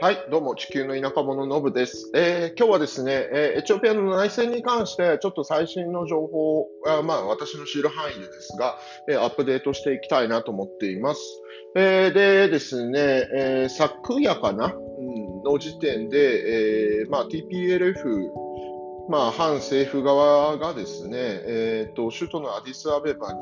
はい、どうも、地球の田舎者のぶです。えー、今日はですね、えー、エチオピアの内戦に関して、ちょっと最新の情報あまあ、私の知る範囲でですが、えー、アップデートしていきたいなと思っています。えー、でですね、えー、昨夜かな、うん、の時点で、えーまあ、TPLF まあ、反政府側がですね、えーと、首都のアディスアベバに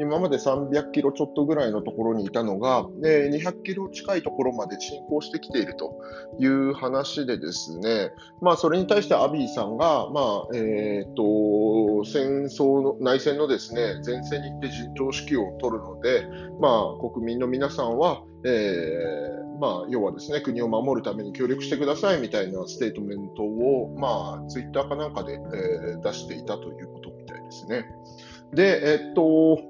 今まで300キロちょっとぐらいのところにいたのが、えー、200キロ近いところまで進行してきているという話でですね、まあ、それに対してアビーさんが、まあえーと、戦争の内戦のですね前線に行って陣頭指揮を取るので、まあ、国民の皆さんは、えーまあ、要はですね、国を守るために協力してくださいみたいなステートメントを、まあ、ツイッターかなんかで、えー、出していたということみたいですね。で、えっと、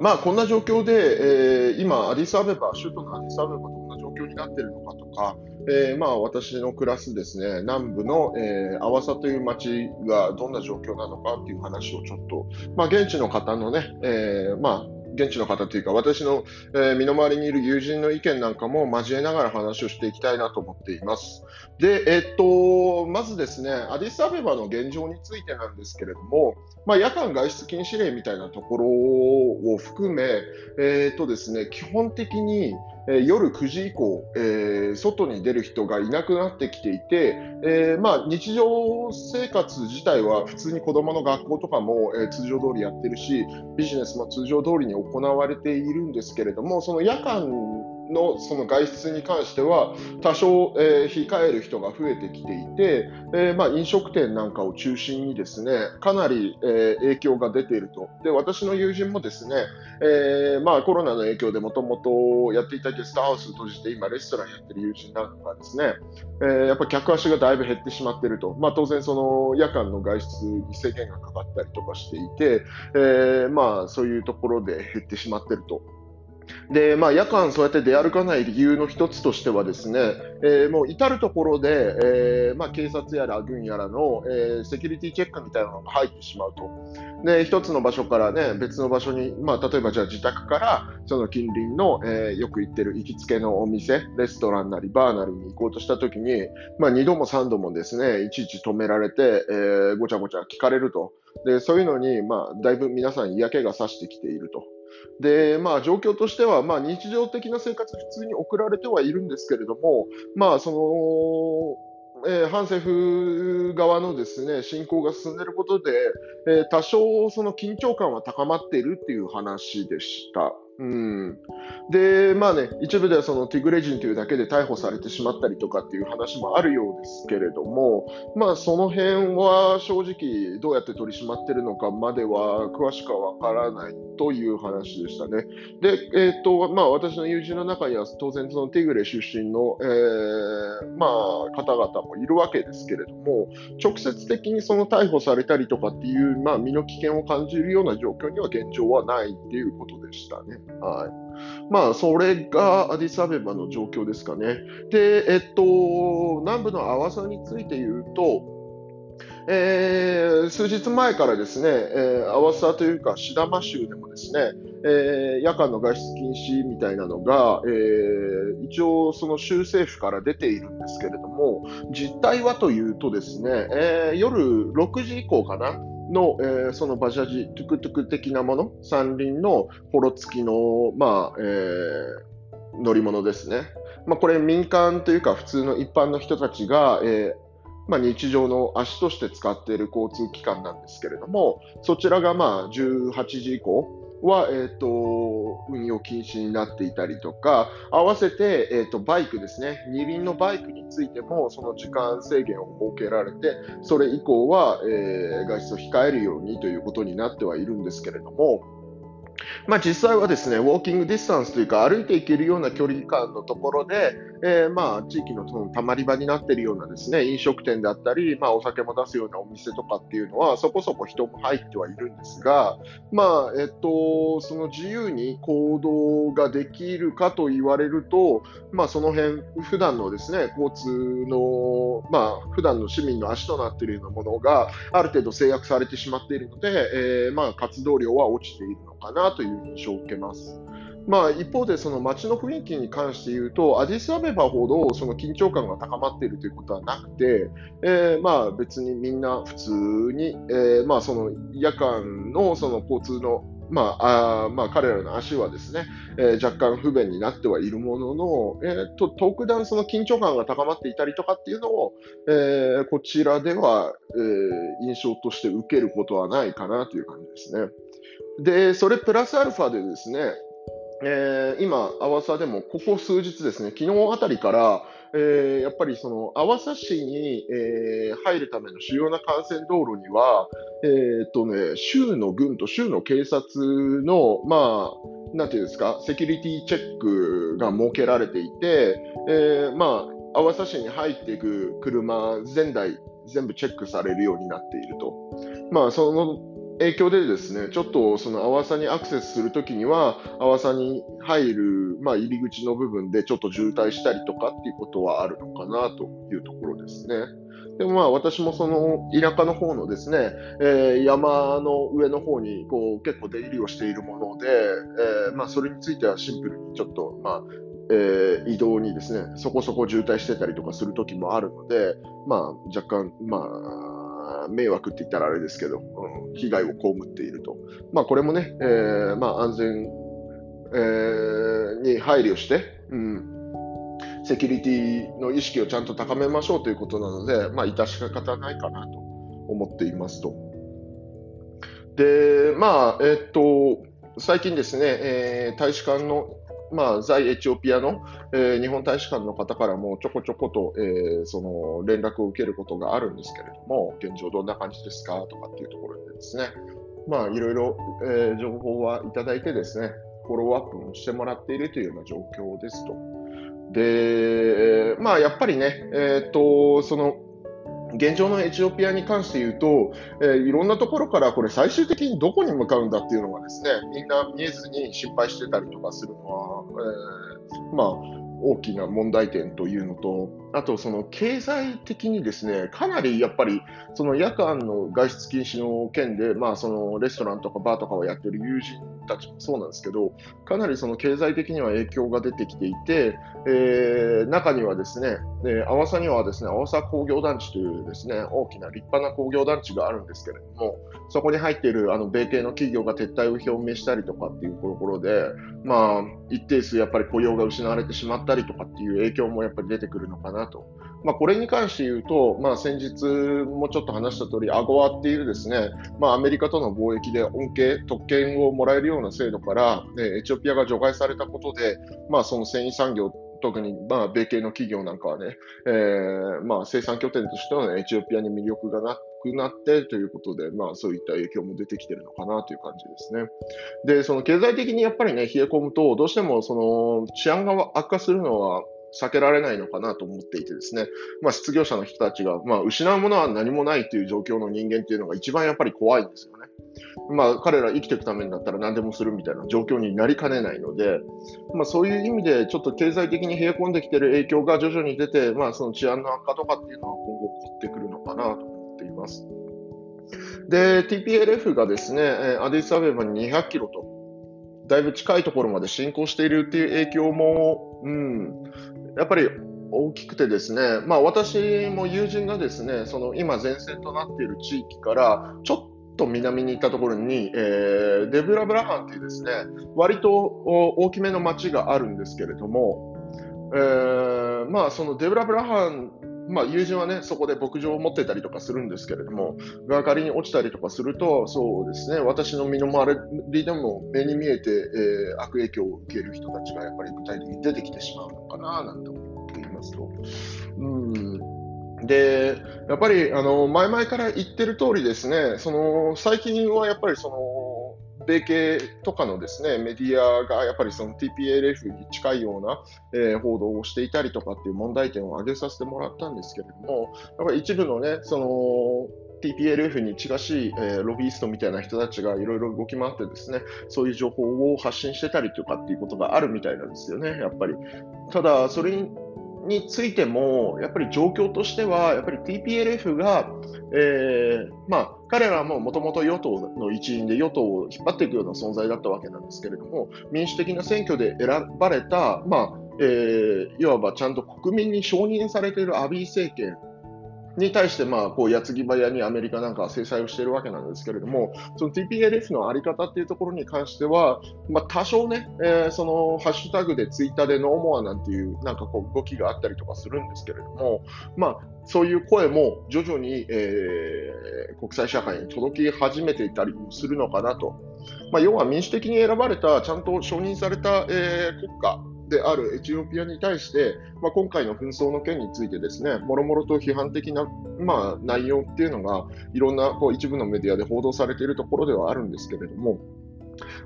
まあ、こんな状況で、えー、今、アディスアベバ、首都のアディスアベバどんな状況になっているのかとか、えー、まあ、私の暮らすですね、南部の、えー、アワサという町がどんな状況なのかっていう話をちょっと、まあ、現地の方のね、えー、まあ、現地の方というか、私の、えー、身の回りにいる友人の意見なんかも交えながら話をしていきたいなと思っています。で、えー、っと、まずですね、アディスアベバの現状についてなんですけれども、まあ、夜間外出禁止令みたいなところを含め、えー、っとですね、基本的に、え、夜9時以降、え、外に出る人がいなくなってきていて、え、まあ、日常生活自体は普通に子どもの学校とかも、え通常通りやってるしビジネスも通常通りに行われているんですけれどもその夜間のその外出に関しては多少、えー、控える人が増えてきていて、えー、まあ、飲食店なんかを中心にですねかなり、えー、影響が出ているとで私の友人もですね、えまあ、コロナの影響でもともとやっていたゲストハウスを閉じて今レストランやってる友人なんかがですね、えやっぱ客足がだいぶ減ってしまっていると、まあ、当然その夜間の外出に制限がかかったりとかしていて、えまあ、そういうところで減ってしまっていると。で、まあ、夜間そうやって出歩かない理由の一つとしてはですね、えー、もう至るところで、えー、まあ、警察やら軍やらの、えー、セキュリティチェックみたいなのが入ってしまうと。で、一つの場所からね、別の場所に、まあ、例えばじゃあ自宅からその近隣の、えよく行ってる行きつけのお店、レストランなりバーなりに行こうとしたときに、まあ、2度も3度もですね、いちいち止められて、えごちゃごちゃ聞かれると。で、そういうのに、まあ、だいぶ皆さん嫌気がさしてきていると。で、まあ、状況としては、まあ、日常的な生活、普通に送られてはいるんですけれども、まあ、その、えー、反政府側のですね侵攻が進んでいることで、えー、多少その緊張感は高まっているっていう話でした。うん、で、まあね、一部ではそのティグレジンというだけで逮捕されてしまったりとかっていう話もあるようですけれども、まあ、その辺は正直どうやって取り締まってるのかまでは詳しくはわからないという話でしたね。で、えーとまあ、私の友人の中には当然そのティグレ出身の、えー、まあ、方々もいるわけですけれども、直接的にその逮捕されたりとかっていう、まあ、身の危険を感じるような状況には現状はないっていうことでしたね。はい。まあ、それがアディスアベバの状況ですかね。で、えっと、南部のアワサについて言うと、えー、数日前からですね、えー、アワサというかシダマ州でもですね、えー、夜間の外出禁止みたいなのが、えー、一応その州政府から出ているんですけれども、実態はというとですね、えー、夜6時以降かな、の、えー、そのバジャジ、トゥクトゥク的なもの、山林のホロ付きの、まあえー、乗り物ですね。まあ、これ民間というか普通の一般の人たちが、えーまあ、日常の足として使っている交通機関なんですけれども、そちらがまあ18時以降、は、えーと、運用禁止になっていたりとか、合わせて、えーと、バイクですね、二輪のバイクについてもその時間制限を設けられて、それ以降は、えー、外出を控えるようにということになってはいるんですけれども、まあ、実際はですねウォーキングディスタンスというか歩いていけるような距離感のところで、えー、まあ地域のたまり場になっているようなですね飲食店であったり、まあ、お酒も出すようなお店とかっていうのはそこそこ人も入ってはいるんですが、まあえっと、その自由に行動ができるかと言われると、まあ、その辺普段のですね交通の、まあ普段の市民の足となっているようなものがある程度制約されてしまっているので、えー、まあ活動量は落ちている。かなという印象を受けます。まあ、一方でその街の雰囲気に関して言うと、アディスアベバほどその緊張感が高まっているということはなくて、えー、まあ別にみんな普通に、えー、まあその夜間のその交通のまあ、あまあ、彼らの足はですね、えー、若干不便になってはいるものの、えーと、特段その緊張感が高まっていたりとかっていうのを、えー、こちらでは、えー、印象として受けることはないかなという感じですね。で、それプラスアルファでですね、えー、今、阿波でもここ数日ですね、昨日あたりから、えー、やっぱりその、阿波市に、えー、入るための主要な幹線道路には、えー、っとね、州の軍と州の警察の、まあ、なんていうんですか、セキュリティチェックが設けられていて、えー、まあ、阿波市に入っていく車全台全部チェックされるようになっていると。まあ、その影響でですね、ちょっとその阿波佐にアクセスするときには、阿波佐に入る、まあ、入り口の部分でちょっと渋滞したりとかっていうことはあるのかなというところですね。でもまあ私もその田舎の方のですね、えー、山の上の方にこう結構出入りをしているもので、えー、まあそれについてはシンプルにちょっとまあえ、移動にですね、そこそこ渋滞してたりとかする時もあるので、まあ若干、まあ迷惑って言ったらあれですけど、うん、被害を被っていると。まあ、これもね、えー、まあ、安全、えー、に配慮して、うん、セキュリティの意識をちゃんと高めましょうということなので、まあ、致し方ないかなと思っていますと。で、まあ、えっと、最近ですね、えー、大使館のまあ、在エチオピアの、えー、日本大使館の方からもちょこちょこと、えー、その連絡を受けることがあるんですけれども、現状どんな感じですか？とかっていうところでですね、まあ、いろいろ、えー、情報はいただいてですね、フォローアップもしてもらっているというような状況ですと。で、まあ、やっぱりね、えっ、と、その、現状のエチオピアに関して言うと、えー、いろんなところからこれ最終的にどこに向かうんだっていうのがですね、みんな見えずに失敗してたりとかするのは、えー、まあ、大きな問題点というのと、あとその経済的にですね、かなりやっぱりその夜間の外出禁止の件で、まあそのレストランとかバーとかをやってる友人たちもそうなんですけど、かなりその経済的には影響が出てきていて、えー、中にはですね、えー、阿波佐にはですね、阿波佐工業団地というですね、大きな立派な工業団地があるんですけれども、そこに入っているあの米系の企業が撤退を表明したりとかっていうところで、まあ一定数やっぱり雇用が失われてしまったりとかっていう影響もやっぱり出てくるのかなと。まあ、これに関して言うと、まあ、先日もちょっと話した通り、アゴアっていうですね、まあ、アメリカとの貿易で恩恵、特権をもらえるような制度から、ね、エチオピアが除外されたことで、まあ、その繊維産業特に、まあ、米系の企業なんかはね、えー、まあ、生産拠点としては、エチオピアに魅力がなくなってということで、まあ、そういった影響も出てきてるのかなという感じですね。で、その経済的にやっぱりね、冷え込むと、どうしてもその治安が悪化するのは、避けられないのかなと思っていてですね、まあ、失業者の人たちが、まあ、失うものは何もないという状況の人間っていうのが一番やっぱり怖いんですよね。まあ、彼ら生きていくためになったら何でもするみたいな状況になりかねないので、まあ、そういう意味でちょっと経済的に冷え込んできている影響が徐々に出て、まあ、その治安の悪化とかっていうのは今後起こってくるのかなと思っています。で、TPLF がですね、アディスアベバに200キロと、だいぶ近いところまで進行しているっていう影響も、うん、やっぱり大きくてですね、まあ、私も友人がですね、その今前線となっている地域からちょっと南に行ったところに、えー、デブラブラハンというですね、割と大きめの町があるんですけれども、えー、まあそのデブラブラハンまあ、友人はね、そこで牧場を持ってたりとかするんですけれども、が仮に落ちたりとかすると、そうですね、私の身の回りでも目に見えて、えー、悪影響を受ける人たちがやっぱり具体的に出てきてしまうのかな、なんて思っていますと。うんで、やっぱり、あの、前々から言ってる通りですね、その、最近はやっぱりその、米系とかのですね、メディアがやっぱりその TPLF に近いような、えー、報道をしていたりとかっていう問題点を挙げさせてもらったんですけれども、やっぱり一部のね、その、TPLF に近しい、えー、ロビーストみたいな人たちがいろいろ動き回ってですね、そういう情報を発信してたりとかっていうことがあるみたいなんですよね、やっぱり。ただ、それにについても、やっぱり状況としては、やっぱり TPLF が、えー、まあ、彼らももともと与党の一員で与党を引っ張っていくような存在だったわけなんですけれども、民主的な選挙で選ばれた、まあ、えー、いわばちゃんと国民に承認されているアビー政権に対して、まあ、こう矢継ぎ早にアメリカなんかは制裁をしているわけなんですけれども、その TPLF の在り方っていうところに関しては、まあ、多少ね、えー、そのハッシュタグでツイッターでノーモアなんていうなんかこう動きがあったりとかするんですけれども、まあ、そういう声も徐々に、えー、国際社会に届き始めていたりするのかなと。まあ、要は民主的に選ばれた、ちゃんと承認された、えー、国家であるエチオピアに対して、まあ、今回の紛争の件についてですね、もろもろと批判的な、まあ、内容っていうのが、いろんなこう一部のメディアで報道されているところではあるんですけれども、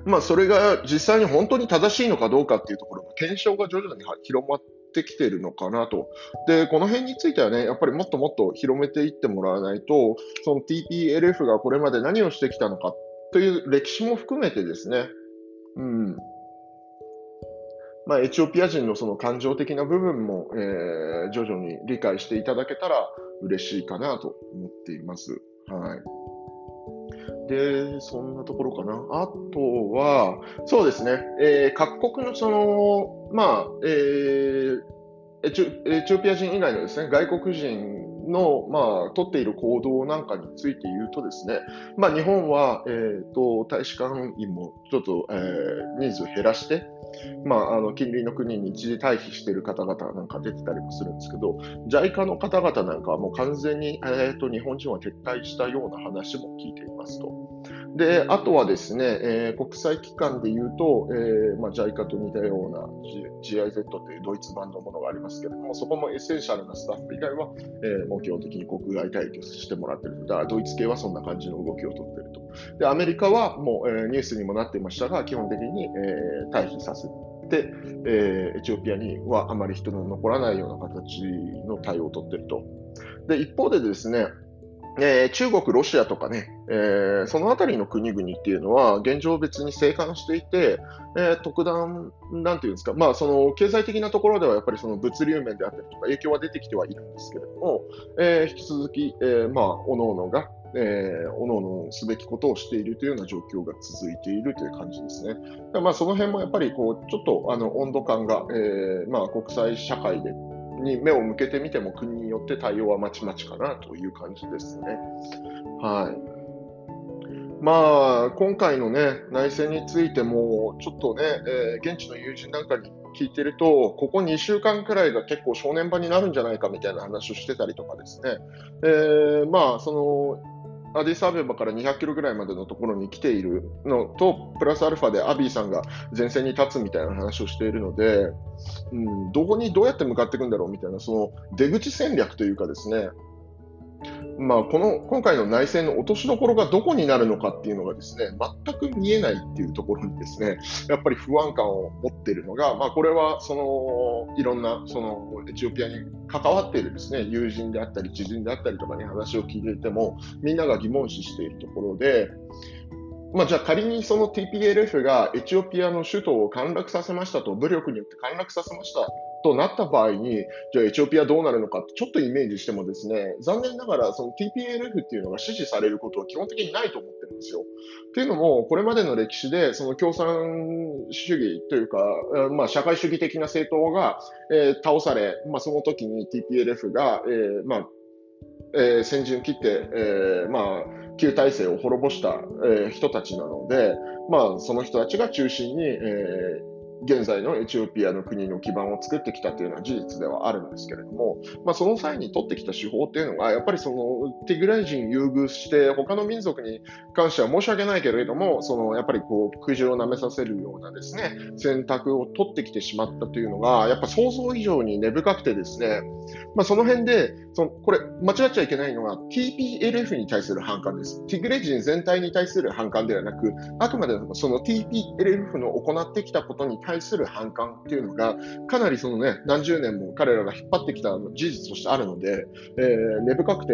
まあ、それが実際に本当に正しいのかどうかっていうところが、検証が徐々に広まってきているのかなと。で、この辺についてはね、やっぱりもっともっと広めていってもらわないと、その TPLF がこれまで何をしてきたのかという歴史も含めてですね、うん、まあ、エチオピア人のその感情的な部分も、えー、徐々に理解していただけたら嬉しいかなと思っています。はい。で、そんなところかな。あとは、そうですね、えー、各国のその、まあ、えー、エチエチオピア人以外のですね、外国人の、まあ、取っている行動なんかについて言うとですね、まあ、日本は、えーと、大使館員もちょっと、えー、人数を減らして、まあ、あの近隣の国に一時退避している方々なんか出てたりもするんですけど、JICA の方々なんかはもう完全に、えーと、日本人は撤退したような話も聞いていますと。で、あとはですね、えー、国際機関で言うと、えーまあ、JICA と似たような GIZ というドイツ版のものがありますけれども、そこもエッセンシャルなスタッフ以外は、えー、もう基本的に国外退去してもらっていると。だからドイツ系はそんな感じの動きをとっていると。で、アメリカはもう、えー、ニュースにもなっていましたが、基本的に、えー、退避させて、えー、エチオピアにはあまり人の残らないような形の対応をとっていると。で、一方でですね、えー、中国、ロシアとかね、えー、そのあたりの国々っていうのは、現状別に生還していて、えー、特段、なんていうんですか、まあ、その経済的なところではやっぱりその物流面であったりとか、影響は出てきてはいるんですけれども、え引き続き、えまあ、おのおのが、えー、おのおのすべきことをしているというような状況が続いているという感じですね。まあ、その辺もやっぱりこうちょっとあの温度感が、えまあ、国際社会でに目を向けてみても国によって対応はまちまちかなという感じですね。はい。まあ、今回のね、内戦についても、ちょっとね、えー、現地の友人なんかに聞いてると、ここ2週間くらいが結構正念場になるんじゃないかみたいな話をしてたりとかですね、えー、まあ、その、アディサーベバから200キロぐらいまでのところに来ているのと、プラスアルファでアビーさんが前線に立つみたいな話をしているので、うん、どこにどうやって向かっていくんだろうみたいな、その出口戦略というかですね、まあ、この今回の内戦の落としどころがどこになるのかっていうのがですね全く見えないっていうところにですねやっぱり不安感を持っているのが、まあ、これはそのいろんなそのエチオピアに関わっているですね友人であったり知人であったりとかに話を聞いていてもみんなが疑問視しているところでまあ、じゃあ仮にその TPLF がエチオピアの首都を陥落させましたと、武力によって陥落させましたとなった場合に、じゃあエチオピアどうなるのかってちょっとイメージしてもですね、残念ながらその TPLF っていうのが支持されることは基本的にないと思ってるんですよ。っていうのも、これまでの歴史でその共産主義というか、まあ、社会主義的な政党が、えー、倒され、まあ、その時に TPLF が、えー、まあえー、先陣を切って、えー、まあ、旧体制を滅ぼした、えー、人たちなので、まあ、その人たちが中心に、えー、現在のエチオピアの国の基盤を作ってきたというのは事実ではあるんですけれども、まあ、その際に取ってきた手法っていうのが、やっぱりそのティグライ人優遇して、他の民族に関しては申し訳ないけれども、そのやっぱりこう、空中を舐めさせるようなですね、選択を取ってきてしまったというのが、やっぱ想像以上に根深くてですね、まあ、その辺で、そのこれ、間違っちゃいけないのは TPLF に対する反感です。ティグレ人全体に対する反感ではなく、あくまでその TPLF の行ってきたことに対する反感っていうのが、かなりそのね、何十年も彼らが引っ張ってきた事実としてあるので、えー、根深くて、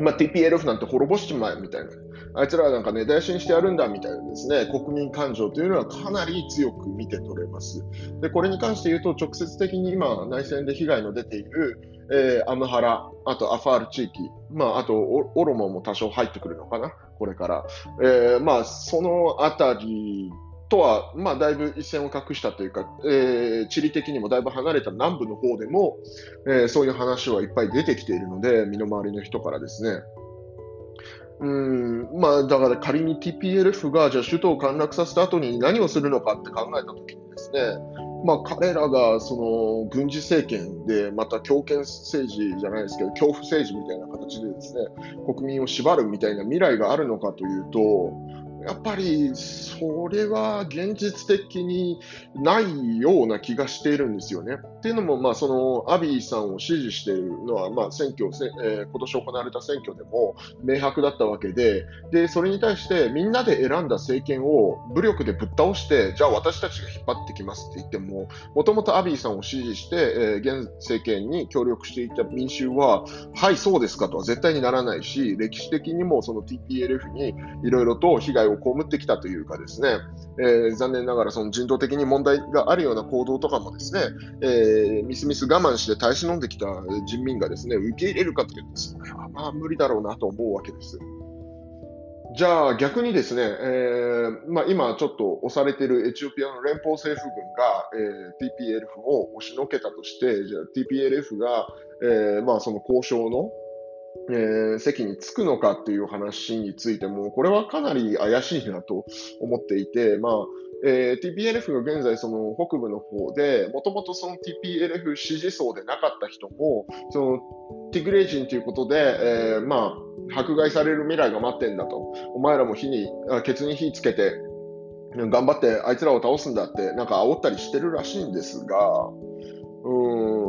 まあ、TPLF なんて滅ぼしちまえみたいな。あいつらはなんか根絶やしにしてやるんだみたいなですね、国民感情というのはかなり強く見て取れます。で、これに関して言うと、直接的に今、内戦で被害の出ている、えー、アムハラ、あとアファール地域、まあ、あとオロモンも多少入ってくるのかな、これから。えー、まあ、そのあたりとは、まあ、だいぶ一線を画したというか、えー、地理的にもだいぶ離れた南部の方でも、えー、そういう話はいっぱい出てきているので、身の回りの人からですね。うんまあ、だから仮に TPLF がじゃあ首都を陥落させた後に何をするのかって考えたときにですね、まあ、彼らがその軍事政権でまた強権政治じゃないですけど恐怖政治みたいな形でですね国民を縛るみたいな未来があるのかというとやっぱりそれは現実的にないような気がしているんですよね。っていうのも、まあ、そのアビーさんを支持しているのは、まあ、選挙、えー、今年行われた選挙でも明白だったわけでで、それに対してみんなで選んだ政権を武力でぶっ倒して、じゃあ私たちが引っ張ってきますって言っても、もともとアビーさんを支持して、えー、現政権に協力していた民衆は、はい、そうですかとは絶対にならないし、歴史的にもその TPLF にいろいろと被害を被ってきたというかですね、えー、残念ながらその人道的に問題があるような行動とかもですね、えー、みすみす我慢して耐え忍んできた人民がですね、受け入れるかというと、それはまあ無理だろうなと思うわけです。じゃあ逆にですね、えーまあ、今ちょっと押されているエチオピアの連邦政府軍が、えー、TPLF を押しのけたとして、じゃあ TPLF が、えーまあ、その交渉のえー、席に着くのかっていう話についても、これはかなり怪しいなと思っていて、まあ、えー、TPLF が現在その北部の方で、もともとその TPLF 支持層でなかった人も、そのティグレー人ということで、えー、まあ、迫害される未来が待ってんだと。お前らも火に、ケツに火つけて、頑張ってあいつらを倒すんだって、なんか煽ったりしてるらしいんですが、うん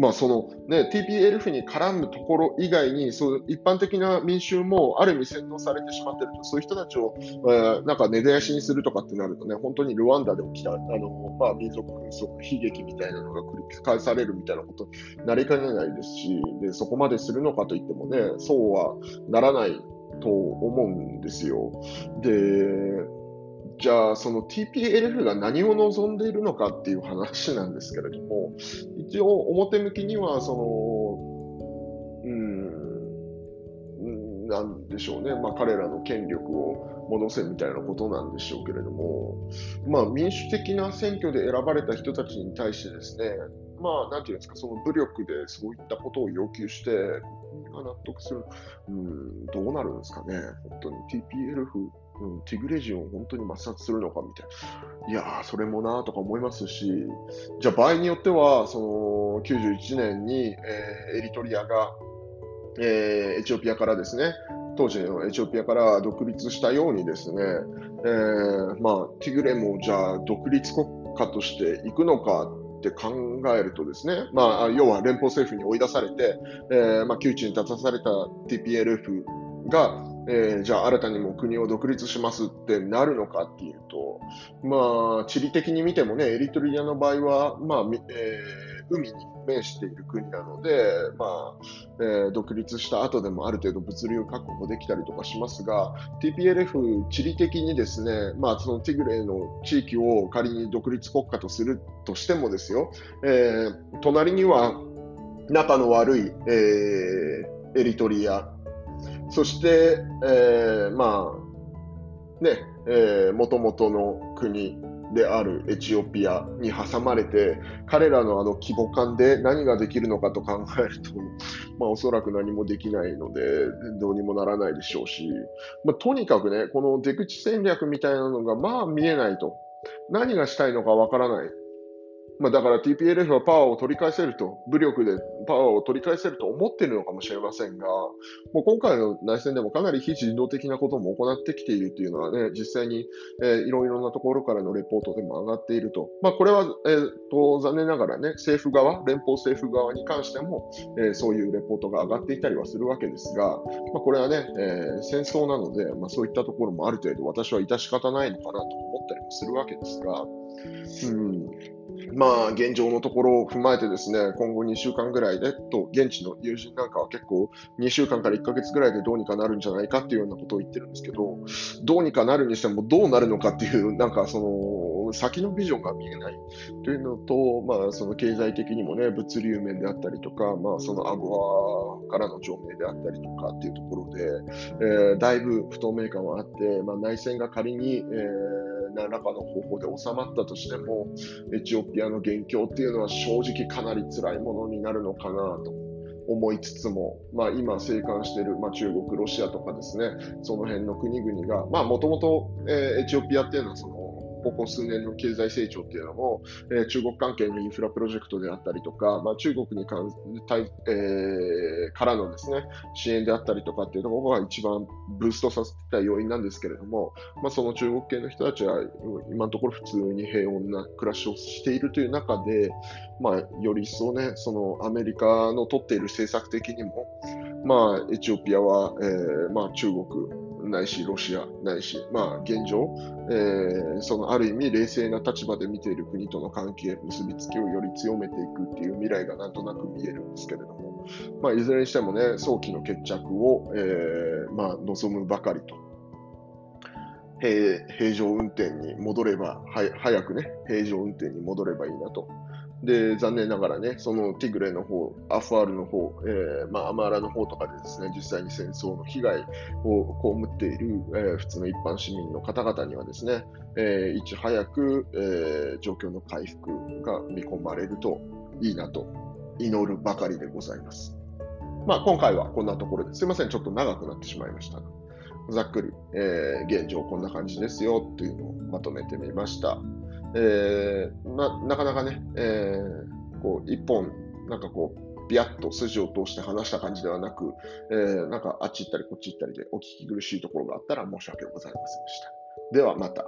まあそのね、TPLF に絡むところ以外に、そう一般的な民衆もある意味洗脳されてしまっていると、そういう人たちを、えー、なんか根絶やしにするとかってなるとね、本当にルワンダで起きた、あの、まあ民族紛争の悲劇みたいなのが繰り返されるみたいなことになりかねないですし、で、そこまでするのかといってもね、そうはならないと思うんですよ。で、じゃあ、その TPLF が何を望んでいるのかっていう話なんですけれども、一応表向きには、その、うん、なんでしょうね、まあ、彼らの権力を戻せみたいなことなんでしょうけれども、まあ、民主的な選挙で選ばれた人たちに対してですね、まあ、なんていうんですか、その武力でそういったことを要求して、国民が納得する、うん、どうなるんですかね、本当に TPLF うん、ティグレジオンを本当に抹殺するのかみたいな。いやー、それもなーとか思いますし、じゃあ場合によっては、その91年に、えー、エリトリアが、えー、エチオピアからですね、当時のエチオピアから独立したようにですね、えー、まあ、ティグレもじゃあ独立国家としていくのかって考えるとですね、まあ、要は連邦政府に追い出されて、えーまあ、窮地に立たされた TPLF が、えー、じゃあ新たにも国を独立しますってなるのかっていうと、まあ、地理的に見てもね、エリトリアの場合は、まあえー、海に面している国なので、まあえー、独立した後でもある程度物流確保できたりとかしますが、TPLF、地理的にですね、まあ、そのティグレの地域を仮に独立国家とするとしてもですよ、えー、隣には仲の悪い、えー、エリトリア、そして、えー、まあ、ね、えー、元々の国であるエチオピアに挟まれて、彼らのあの規模感で何ができるのかと考えると、まあ、おそらく何もできないので、どうにもならないでしょうし、まあ、とにかくね、この出口戦略みたいなのが、まあ見えないと。何がしたいのかわからない。まあ、だから TPLF はパワーを取り返せると、武力でパワーを取り返せると思っているのかもしれませんが、もう今回の内戦でもかなり非人道的なことも行ってきているというのはね、実際に、えー、いろいろなところからのレポートでも上がっていると。まあ、これは、えー、と残念ながらね、政府側、連邦政府側に関しても、えー、そういうレポートが上がっていたりはするわけですが、まあ、これはね、えー、戦争なので、まあ、そういったところもある程度私は致し方ないのかなと思ったりもするわけですが、うん。まあ、現状のところを踏まえてですね、今後2週間ぐらいで、と、現地の友人なんかは結構2週間から1ヶ月ぐらいでどうにかなるんじゃないかっていうようなことを言ってるんですけど、どうにかなるにしてもどうなるのかっていう、なんかその、先のビジョンが見えないというのと、まあ、その経済的にもね、物流面であったりとか、まあ、そのアゴアからの上名であったりとかっていうところで、えー、だいぶ不透明感はあって、まあ、内戦が仮に、えー何らかの方法で収まったとしても、エチオピアの現況っていうのは正直かなり辛いものになるのかなと。思いつつも、まあ、今、生還している、まあ、中国、ロシアとかですね、その辺の国々が、もともとエチオピアっていうのはそのここ数年の経済成長っていうのも、えー、中国関係のインフラプロジェクトであったりとか、まあ、中国に関対、えー、からのですね、支援であったりとかっていうところが一番ブーストさせてた要因なんですけれども、まあ、その中国系の人たちは今のところ普通に平穏な暮らしをしているという中で、まあ、より一層ね、そのアメリカの取っている政策的にも、まあ、エチオピアは、えーまあ、中国ないしロシアないし、まあ、現状、えー、そのある意味冷静な立場で見ている国との関係、結びつきをより強めていくっていう未来がなんとなく見えるんですけれども、まあ、いずれにしてもね、早期の決着を、えー、まあ、望むばかりと。平常運転に戻れば、早くね、平常運転に戻ればいいなとで、残念ながらね、そのティグレの方、アファールの方、えー、まあ、アマーラの方とかでですね、実際に戦争の被害を被っている、えー、普通の一般市民の方々にはですね、えー、いち早く、えー、状況の回復が見込まれるといいなと祈るばかりでございます。まあ、今回はこんなところですいません、ちょっと長くなってしまいましたが、ざっくり、えー、現状こんな感じですよっていうのをまとめてみました。えー、ななかなかね、えー、こう一本、なんかこう、ビヤッと筋を通して話した感じではなく、えー、なんかあっち行ったりこっち行ったりでお聞き苦しいところがあったら申し訳ございませんでした。ではまた。